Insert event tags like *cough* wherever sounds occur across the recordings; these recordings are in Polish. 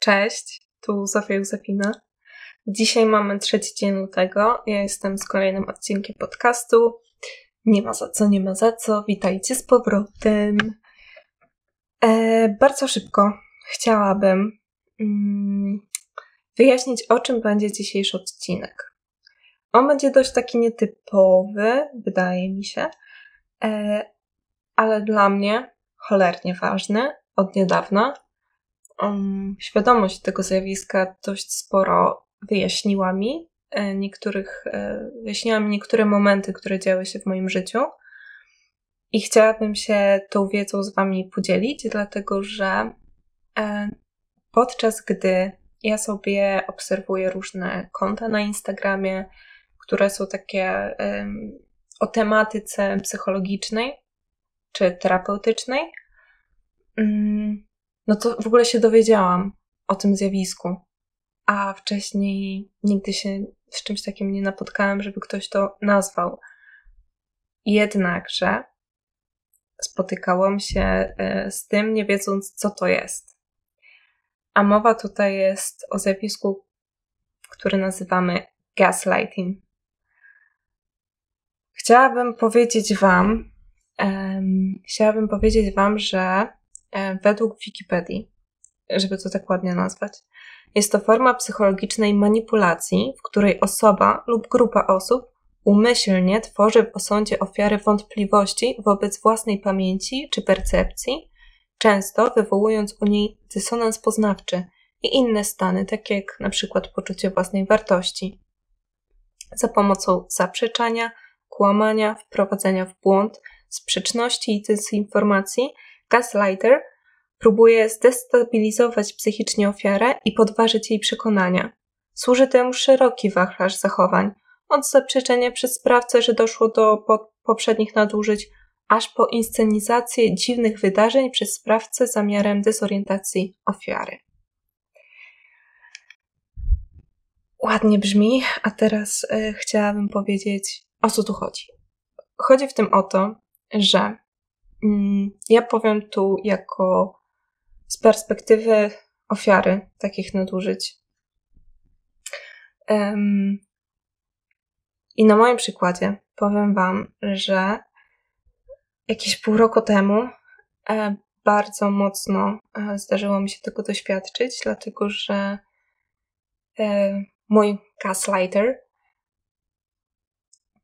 Cześć, tu Zofia Józefina. Dzisiaj mamy trzeci dzień lutego. Ja jestem z kolejnym odcinkiem podcastu. Nie ma za co, nie ma za co. Witajcie z powrotem. E, bardzo szybko chciałabym mm, wyjaśnić, o czym będzie dzisiejszy odcinek. On będzie dość taki nietypowy, wydaje mi się, e, ale dla mnie cholernie ważny od niedawna um, świadomość tego zjawiska dość sporo wyjaśniła mi. E, niektórych, e, wyjaśniła mi niektóre momenty, które działy się w moim życiu. I chciałabym się tą wiedzą z Wami podzielić, dlatego że e, podczas gdy ja sobie obserwuję różne konta na Instagramie, które są takie o tematyce psychologicznej czy terapeutycznej, mm, no to w ogóle się dowiedziałam o tym zjawisku. A wcześniej nigdy się z czymś takim nie napotkałam, żeby ktoś to nazwał. Jednakże spotykałam się e, z tym, nie wiedząc, co to jest. A mowa tutaj jest o zjawisku, który nazywamy gaslighting. Chciałabym powiedzieć Wam, um, chciałabym powiedzieć Wam, że według Wikipedii, żeby to tak ładnie nazwać. Jest to forma psychologicznej manipulacji, w której osoba lub grupa osób umyślnie tworzy w osądzie ofiary wątpliwości wobec własnej pamięci czy percepcji, często wywołując u niej dysonans poznawczy i inne stany, takie jak na przykład poczucie własnej wartości. Za pomocą zaprzeczania, kłamania, wprowadzenia w błąd, sprzeczności i dezinformacji Gaslighter próbuje zdestabilizować psychicznie ofiarę i podważyć jej przekonania. Służy temu szeroki wachlarz zachowań, od zaprzeczenia przez sprawcę, że doszło do po poprzednich nadużyć, aż po inscenizację dziwnych wydarzeń przez sprawcę zamiarem dezorientacji ofiary. Ładnie brzmi, a teraz y, chciałabym powiedzieć, o co tu chodzi. Chodzi w tym o to, że ja powiem tu jako z perspektywy ofiary takich nadużyć. I na moim przykładzie powiem Wam, że jakieś pół roku temu e, bardzo mocno e, zdarzyło mi się tego doświadczyć, dlatego że e, mój gaslighter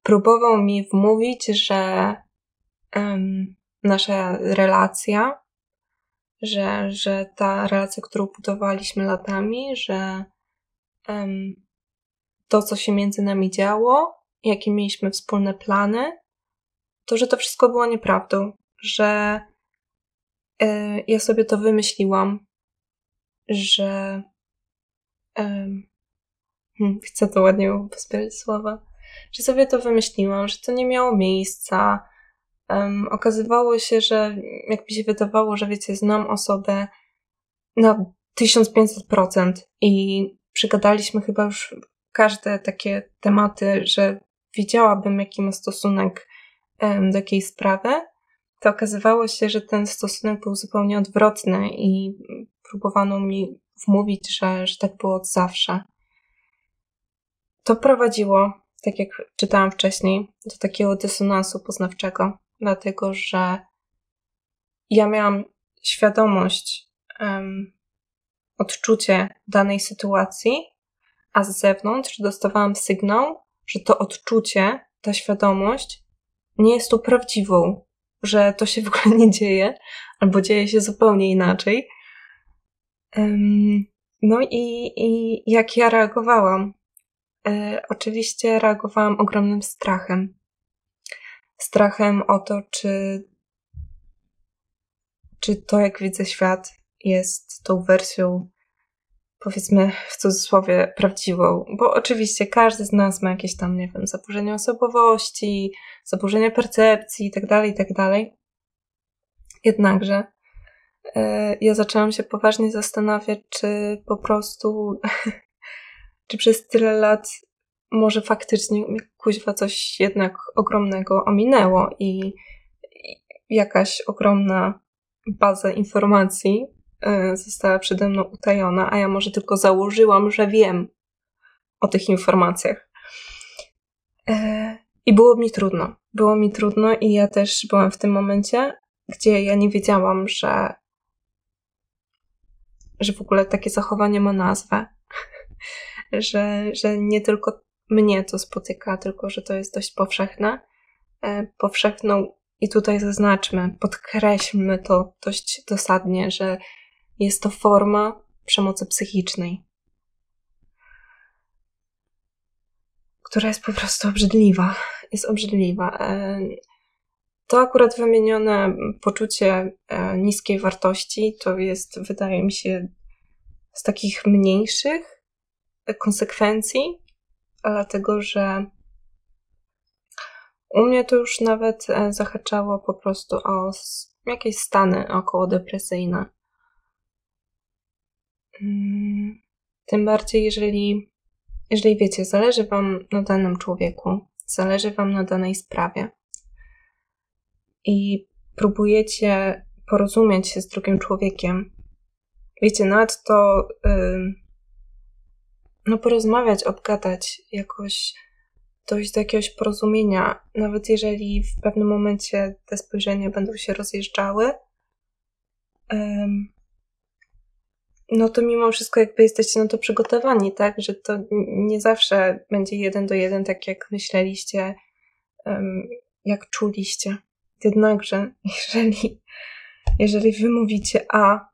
próbował mi wmówić, że nasza relacja, że, że ta relacja, którą budowaliśmy latami, że um, to, co się między nami działo, jakie mieliśmy wspólne plany, to, że to wszystko było nieprawdą, że y, ja sobie to wymyśliłam, że y, chcę to ładnie pozbierać słowa, że sobie to wymyśliłam, że to nie miało miejsca, um, okazywało się, że jak mi się wydawało, że wiecie, znam osobę na 1500% i przygadaliśmy chyba już każde takie tematy, że wiedziałabym, jaki ma stosunek um, do jakiej sprawy, to okazywało się, że ten stosunek był zupełnie odwrotny i próbowano mi wmówić, że, że tak było od zawsze. To prowadziło, tak jak czytałam wcześniej, do takiego dysonansu poznawczego dlatego że ja miałam świadomość, um, odczucie danej sytuacji, a z zewnątrz dostawałam sygnał, że to odczucie, ta świadomość nie jest tu prawdziwą, że to się w ogóle nie dzieje, albo dzieje się zupełnie inaczej. Um, no i, i jak ja reagowałam? E, oczywiście reagowałam ogromnym strachem strachem o to, czy, czy to, jak widzę świat, jest tą wersją, powiedzmy w cudzysłowie, prawdziwą. Bo oczywiście każdy z nas ma jakieś tam, nie wiem, zaburzenia osobowości, zaburzenia percepcji itd., tak itd. Tak Jednakże e, ja zaczęłam się poważnie zastanawiać, czy po prostu, *laughs* czy przez tyle lat może faktycznie kuźwa coś jednak ogromnego ominęło i jakaś ogromna baza informacji e, została przede mną utajona, a ja może tylko założyłam, że wiem o tych informacjach. E, I było mi trudno. Było mi trudno i ja też byłam w tym momencie, gdzie ja nie wiedziałam, że, że w ogóle takie zachowanie ma nazwę. *laughs* że, że nie tylko mnie to spotyka, tylko że to jest dość powszechne. E, powszechną, i tutaj zaznaczmy, podkreślmy to dość dosadnie, że jest to forma przemocy psychicznej, która jest po prostu obrzydliwa. Jest obrzydliwa. E, to akurat wymienione poczucie e, niskiej wartości to jest, wydaje mi się, z takich mniejszych konsekwencji, dlatego że u mnie to już nawet e, zahaczało po prostu o jakieś stany okołodepresyjne. Mm, tym bardziej, jeżeli, jeżeli wiecie, zależy Wam na danym człowieku, zależy Wam na danej sprawie i próbujecie porozumieć się z drugim człowiekiem. Wiecie, nawet to yy, no porozmawiać, obgadać jakoś dojść do jakiegoś porozumienia, nawet jeżeli w pewnym momencie te spojrzenia będą się rozjeżdżały, no to mimo wszystko jakby jesteście na to przygotowani, tak, że to nie zawsze będzie jeden do jeden, tak jak myśleliście, jak czuliście. Jednakże, *laughs* jeżeli, jeżeli wy mówicie A,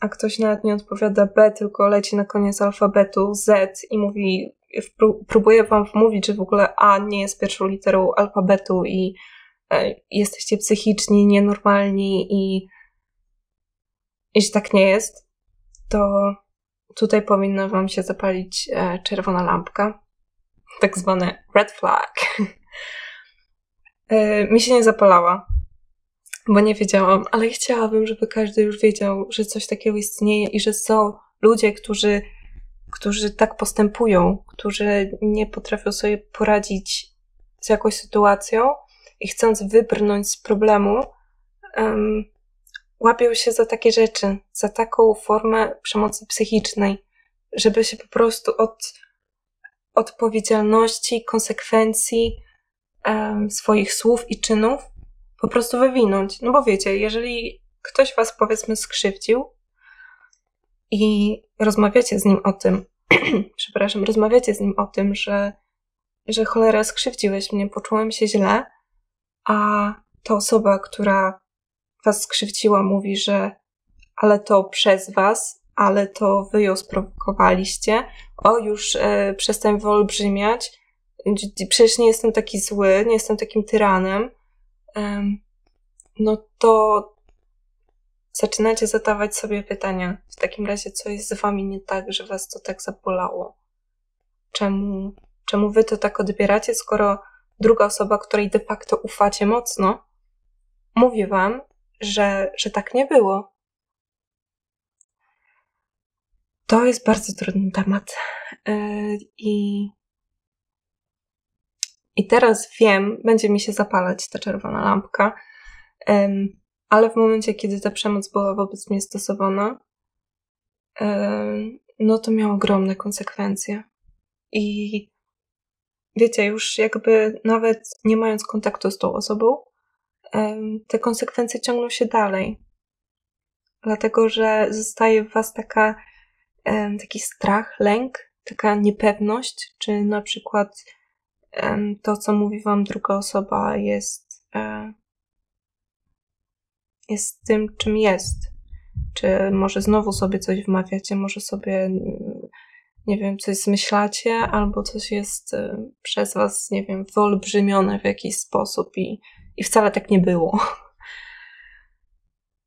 a ktoś nawet nie odpowiada B, tylko leci na koniec alfabetu Z i mówi próbuję wam wmówić, że w ogóle A nie jest pierwszą literą alfabetu i e, jesteście psychiczni, nienormalni i, i że tak nie jest, to tutaj powinna wam się zapalić e, czerwona lampka, tak zwane red flag. *laughs* E, mi się nie zapalała, bo nie wiedziałam, ale chciałabym, żeby każdy już wiedział, że coś takiego istnieje i że są ludzie, którzy którzy tak postępują, którzy nie potrafią sobie poradzić z jakąś sytuacją i chcąc wybrnąć z problemu, um, łapią się za takie rzeczy, za taką formę przemocy psychicznej, żeby się po prostu od odpowiedzialności, konsekwencji um, swoich słów i czynów po prostu wywinąć. No bo wiecie, jeżeli ktoś was powiedzmy skrzywdził, i rozmawiacie z nim o tym, *clears throat* przepraszam, rozmawiacie z nim o tym, że, że cholera skrzywdziłeś mnie, poczułem się źle, a ta osoba, która was skrzywdziła, mówi, że ale to przez was, ale to wy ją sprowokowaliście, o już e, przestań wyolbrzymiać, przecież nie jestem taki zły, nie jestem takim tyranem, no to zaczynacie zadawać sobie pytania. W takim razie, co jest z wami nie tak, że was to tak zabolało? Czemu, czemu wy to tak odbieracie, skoro druga osoba, której de facto ufacie mocno, mówi wam, że, że tak nie było? To jest bardzo trudny temat. Yy, I, I teraz wiem, będzie mi się zapalać ta czerwona lampka. Ale w momencie, kiedy ta przemoc była wobec mnie stosowana, no to miało ogromne konsekwencje. I wiecie, już jakby nawet nie mając kontaktu z tą osobą, te konsekwencje ciągną się dalej. Dlatego, że zostaje w was taka, taki strach, lęk, taka niepewność, czy na przykład to, co mówi wam druga osoba, jest e, jest tym, czym jest. Czy może znowu sobie coś wmawiacie, może sobie, nie wiem, coś zmyślacie, albo coś jest y, przez was, nie wiem, wyolbrzymione w jakiś sposób i, i wcale tak nie było.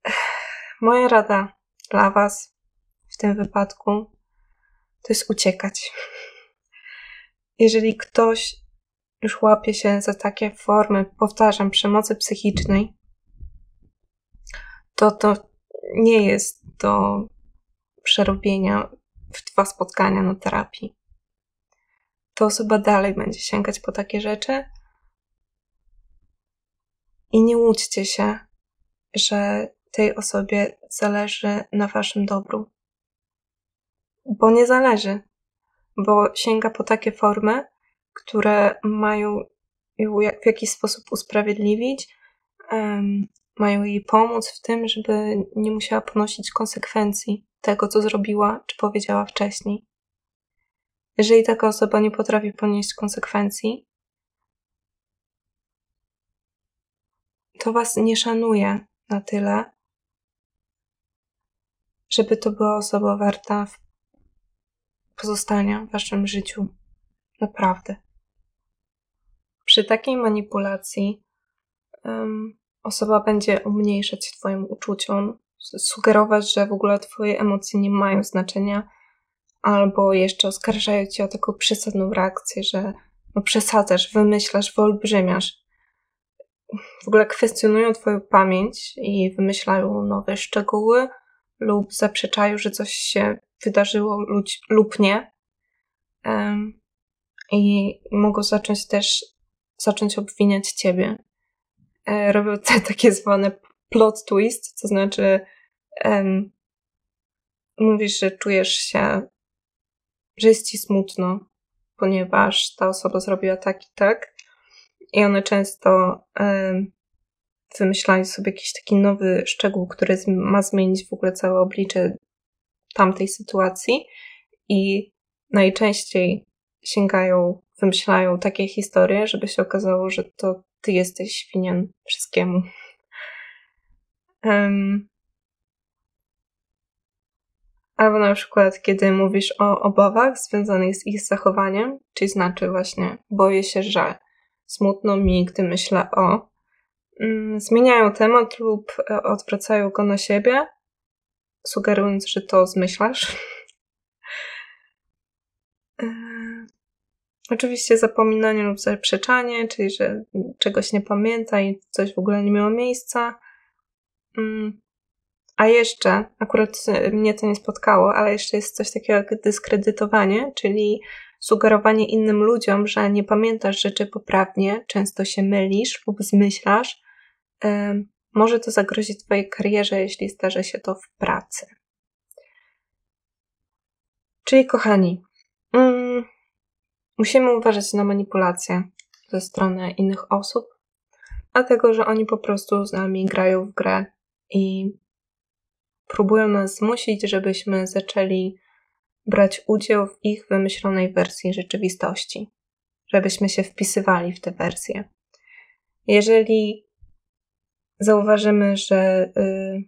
*sighs* Moja rada dla was w tym wypadku to jest uciekać. *laughs* Jeżeli ktoś już łapie się za takie formy, powtarzam, przemocy psychicznej, to to nie jest do przerobienia w dwa spotkania na terapii. To osoba dalej będzie sięgać po takie rzeczy i nie łudźcie się, że tej osobie zależy na waszym dobru. Bo nie zależy, bo sięga po takie formy, które mają ją w jakiś sposób usprawiedliwić, mają jej pomóc w tym, żeby nie musiała ponosić konsekwencji tego, co zrobiła czy powiedziała wcześniej. Jeżeli taka osoba nie potrafi ponieść konsekwencji, to was nie szanuje na tyle, żeby to była osoba warta pozostania w waszym życiu. Naprawdę. Przy takiej manipulacji um, osoba będzie umniejszać Twoim uczuciom, sugerować, że w ogóle Twoje emocje nie mają znaczenia, albo jeszcze oskarżają Cię o taką przesadną reakcję, że no przesadzasz, wymyślasz, wyolbrzymiasz. W ogóle kwestionują Twoją pamięć i wymyślają nowe szczegóły lub zaprzeczają, że coś się wydarzyło lub nie. Um, I mogą zacząć też zacząć obwiniać Ciebie. E, robią te *laughs* takie zwane plot twist, to znaczy um, mówisz, że czujesz się, że jest ci smutno, ponieważ ta osoba zrobiła tak i tak. I one często um, wymyślają sobie jakiś taki nowy szczegół, który ma zmienić w ogóle całe oblicze tamtej sytuacji. I najczęściej sięgają, wymyślają takie historie, żeby się okazało, że to ty jesteś winien wszystkiemu. Um, albo na przykład, kiedy mówisz o obawach związanych z ich zachowaniem, czyli znaczy właśnie, boję się, że smutno mi, gdy myślę o. Um, zmieniają temat lub e, odwracają go na siebie, sugerując, że to zmyślasz. *laughs* Oczywiście zapominanie lub zaprzeczanie, czyli że czegoś nie pamięta i coś w ogóle nie miało miejsca. Mm. A jeszcze, akurat mnie to nie spotkało, ale jeszcze jest coś takiego jak dyskredytowanie, czyli sugerowanie innym ludziom, że nie pamiętasz rzeczy poprawnie, często się mylisz lub zmyślasz. Może to zagrozić Twojej karierze, jeśli zdarzy się to w pracy. Czyli, kochani, mm, Musimy uważać na manipulacje ze strony innych osób, dlatego że oni po prostu z nami grają w grę i próbują nas zmusić, żebyśmy zaczęli brać udział w ich wymyślonej wersji rzeczywistości, żebyśmy się wpisywali w tę wersję. Jeżeli zauważymy, że, yy,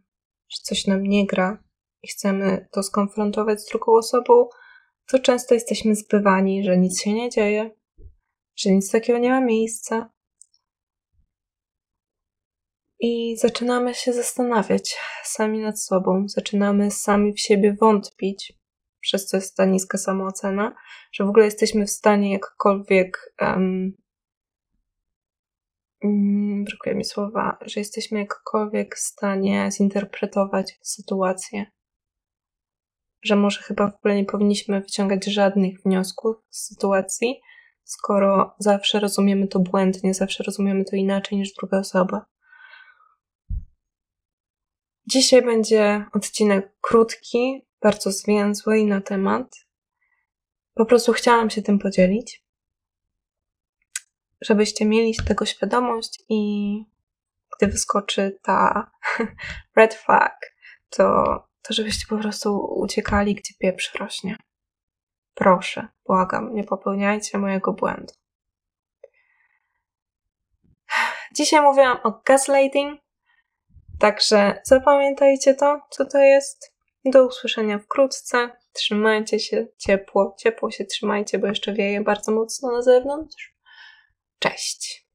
że coś nam nie gra i chcemy to skonfrontować z drugą osobą, to często jesteśmy zbywani, że nic się nie dzieje, że nic takiego nie ma miejsca. I zaczynamy się zastanawiać sami nad sobą, zaczynamy sami w siebie wątpić, przez co jest ta niska samoocena, że w ogóle jesteśmy w stanie jakkolwiek. Um, brakuje mi słowa, że jesteśmy jakkolwiek w stanie zinterpretować sytuację że może chyba w ogóle nie powinniśmy wyciągać żadnych wniosków z sytuacji, skoro zawsze rozumiemy to błędnie, zawsze rozumiemy to inaczej niż druga osoba. Dzisiaj będzie odcinek krótki, bardzo zwięzły na temat. Po prostu chciałam się tym podzielić, żebyście mieli tego świadomość i gdy wyskoczy ta *laughs* red flag, to to żebyście po prostu uciekali, gdzie pieprz rośnie. Proszę, błagam, nie popełniajcie mojego błędu. Dzisiaj mówiłam o gaslighting, także zapamiętajcie to, co to jest. Do usłyszenia wkrótce. Trzymajcie się ciepło, ciepło się trzymajcie, bo jeszcze wieje bardzo mocno na zewnątrz. Cześć.